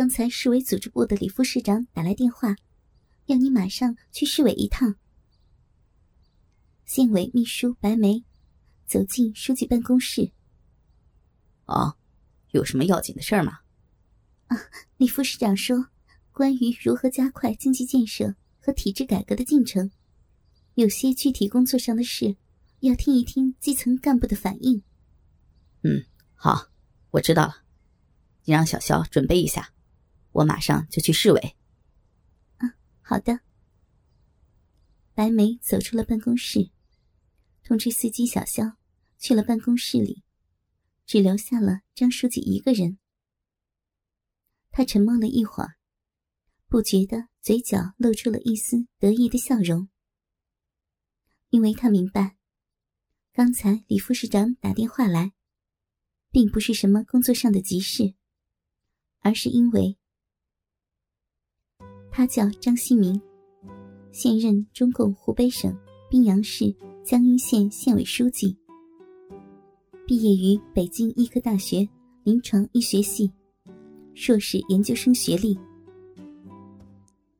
刚才市委组织部的李副市长打来电话，要你马上去市委一趟。县委秘书白梅走进书记办公室。哦，有什么要紧的事吗？啊，李副市长说，关于如何加快经济建设和体制改革的进程，有些具体工作上的事，要听一听基层干部的反应。嗯，好，我知道了。你让小肖准备一下。我马上就去市委。啊，好的。白梅走出了办公室，通知司机小肖去了办公室里，只留下了张书记一个人。他沉默了一会儿，不觉得嘴角露出了一丝得意的笑容，因为他明白，刚才李副市长打电话来，并不是什么工作上的急事，而是因为。他叫张锡明，现任中共湖北省宾阳市江阴县县委书记。毕业于北京医科大学临床医学系，硕士研究生学历。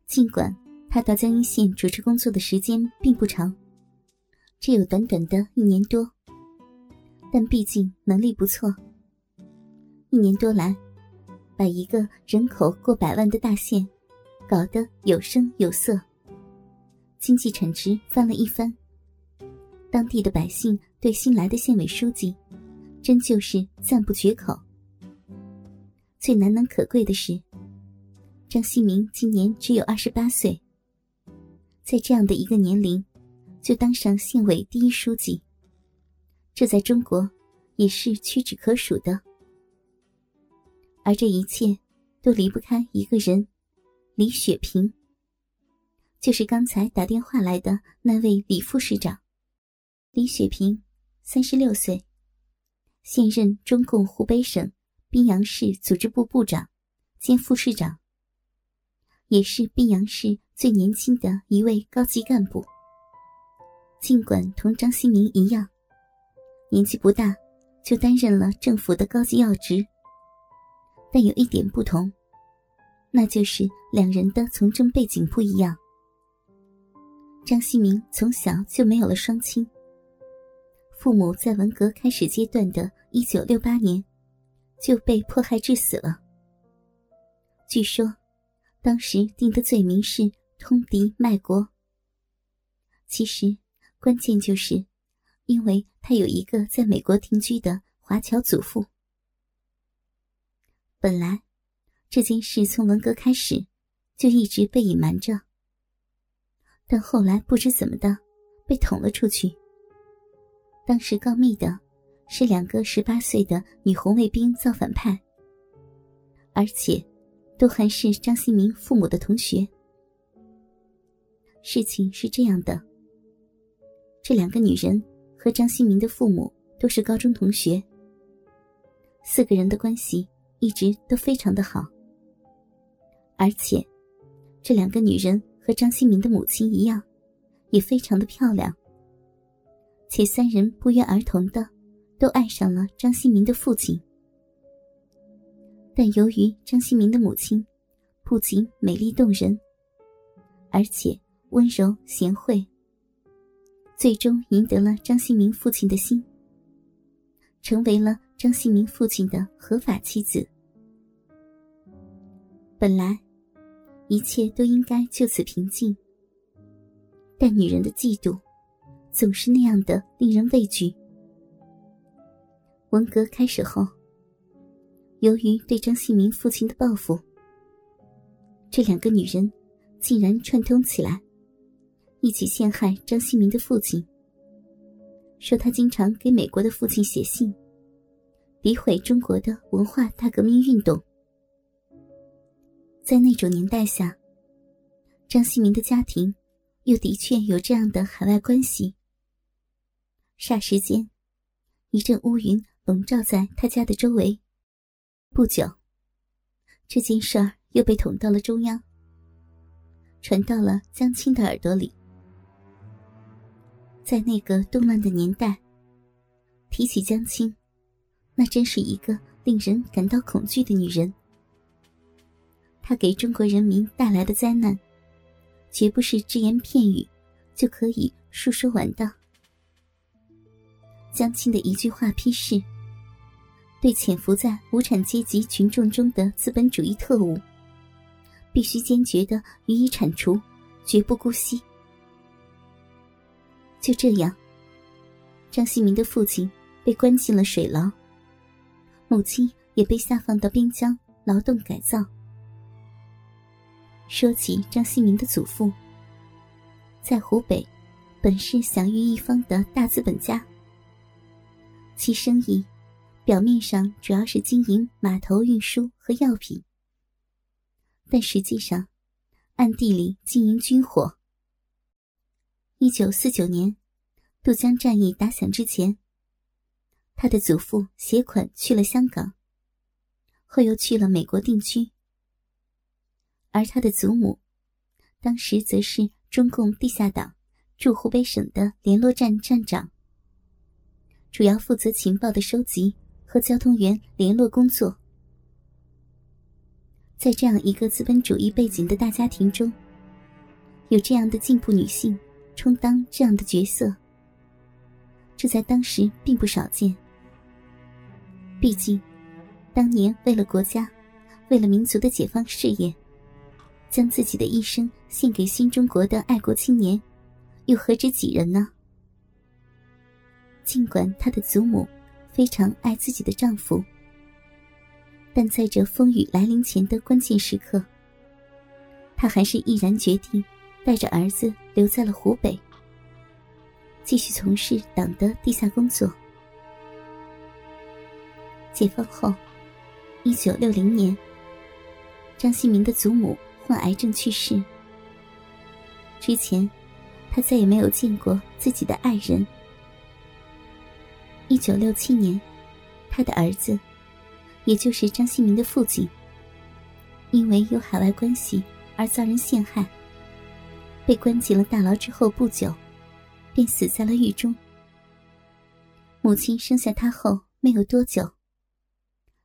尽管他到江阴县主持工作的时间并不长，只有短短的一年多，但毕竟能力不错。一年多来，把一个人口过百万的大县。搞得有声有色，经济产值翻了一番。当地的百姓对新来的县委书记，真就是赞不绝口。最难能可贵的是，张新明今年只有二十八岁，在这样的一个年龄，就当上县委第一书记，这在中国也是屈指可数的。而这一切，都离不开一个人。李雪萍，就是刚才打电话来的那位李副市长。李雪萍，三十六岁，现任中共湖北省宾阳市组织部部长兼副市长，也是宾阳市最年轻的一位高级干部。尽管同张新明一样，年纪不大，就担任了政府的高级要职，但有一点不同。那就是两人的从政背景不一样。张锡明从小就没有了双亲，父母在文革开始阶段的1968年就被迫害致死了。据说，当时定的罪名是通敌卖国。其实，关键就是，因为他有一个在美国定居的华侨祖父。本来。这件事从文革开始，就一直被隐瞒着。但后来不知怎么的，被捅了出去。当时告密的，是两个十八岁的女红卫兵造反派，而且，都还是张新民父母的同学。事情是这样的：这两个女人和张新民的父母都是高中同学，四个人的关系一直都非常的好。而且，这两个女人和张新民的母亲一样，也非常的漂亮。且三人不约而同的都爱上了张新民的父亲。但由于张新民的母亲不仅美丽动人，而且温柔贤惠，最终赢得了张新民父亲的心，成为了张新民父亲的合法妻子。本来。一切都应该就此平静，但女人的嫉妒总是那样的令人畏惧。文革开始后，由于对张锡明父亲的报复，这两个女人竟然串通起来，一起陷害张锡明的父亲，说他经常给美国的父亲写信，诋毁中国的文化大革命运动。在那种年代下，张新民的家庭又的确有这样的海外关系。霎时间，一阵乌云笼罩在他家的周围。不久，这件事儿又被捅到了中央，传到了江青的耳朵里。在那个动乱的年代，提起江青，那真是一个令人感到恐惧的女人。他给中国人民带来的灾难，绝不是只言片语就可以述说完的。江青的一句话批示，对潜伏在无产阶级群众中的资本主义特务，必须坚决的予以铲除，绝不姑息。就这样，张锡民的父亲被关进了水牢，母亲也被下放到边疆劳动改造。说起张锡民的祖父，在湖北，本是享誉一方的大资本家。其生意，表面上主要是经营码头运输和药品，但实际上，暗地里经营军火。一九四九年，渡江战役打响之前，他的祖父携款去了香港，后又去了美国定居，而他的祖母，当时则是中共地下党驻湖北省的联络站站长。主要负责情报的收集和交通员联络工作。在这样一个资本主义背景的大家庭中，有这样的进步女性充当这样的角色，这在当时并不少见。毕竟，当年为了国家、为了民族的解放事业，将自己的一生献给新中国的爱国青年，又何止几人呢？尽管她的祖母非常爱自己的丈夫，但在这风雨来临前的关键时刻，她还是毅然决定带着儿子留在了湖北，继续从事党的地下工作。解放后，一九六零年，张锡民的祖母患癌症去世。之前，他再也没有见过自己的爱人。一九六七年，他的儿子，也就是张新民的父亲，因为有海外关系而遭人陷害，被关进了大牢。之后不久，便死在了狱中。母亲生下他后没有多久，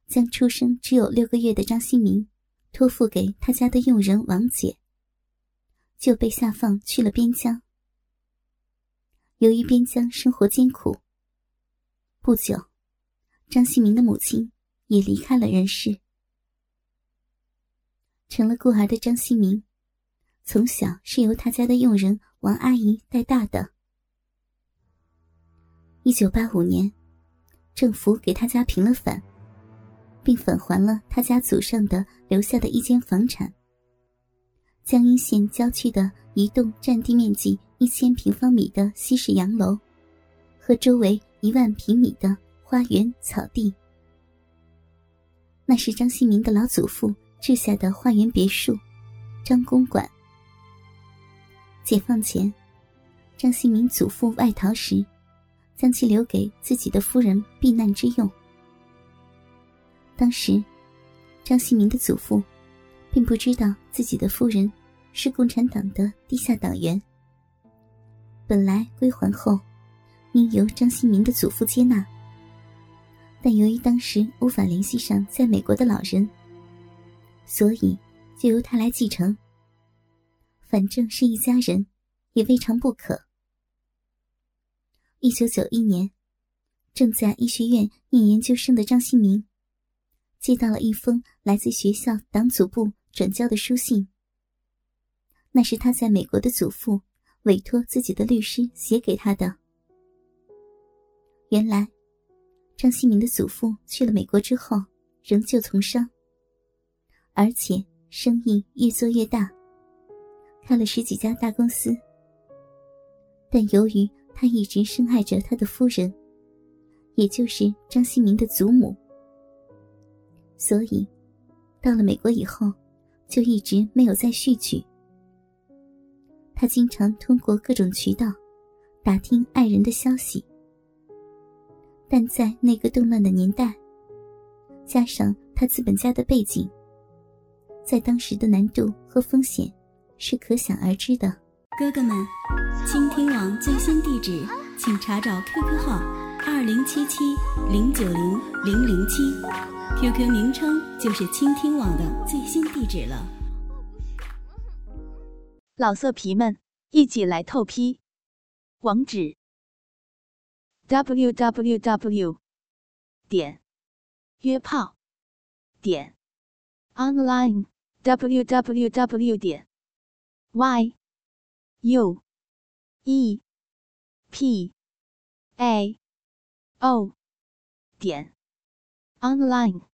将出生只有六个月的张新民托付给他家的佣人王姐，就被下放去了边疆。由于边疆生活艰苦。不久，张锡民的母亲也离开了人世。成了孤儿的张锡民，从小是由他家的佣人王阿姨带大的。一九八五年，政府给他家平了反，并返还了他家祖上的留下的一间房产——江阴县郊区的一栋占地面积一千平方米的西式洋楼，和周围。一万平米的花园草地，那是张新民的老祖父治下的花园别墅，张公馆。解放前，张新民祖父外逃时，将其留给自己的夫人避难之用。当时，张新民的祖父并不知道自己的夫人是共产党的地下党员。本来归还后。应由张新民的祖父接纳，但由于当时无法联系上在美国的老人，所以就由他来继承。反正是一家人，也未尝不可。一九九一年，正在医学院念研究生的张新民，接到了一封来自学校党组部转交的书信，那是他在美国的祖父委托自己的律师写给他的。原来，张新民的祖父去了美国之后，仍旧从商，而且生意越做越大，开了十几家大公司。但由于他一直深爱着他的夫人，也就是张新民的祖母，所以到了美国以后，就一直没有再续娶。他经常通过各种渠道打听爱人的消息，但在那个动乱的年代，加上他资本家的背景，在当时的难度和风险是可想而知的。哥哥们，倾听网最新地址，请查找 QQ 号二零七七零九零零零七，QQ 名称就是倾听网的最新地址了。老色皮们，一起来透批！网址：w w w 点约炮点 online w w w 点 y u e p a o 点 online。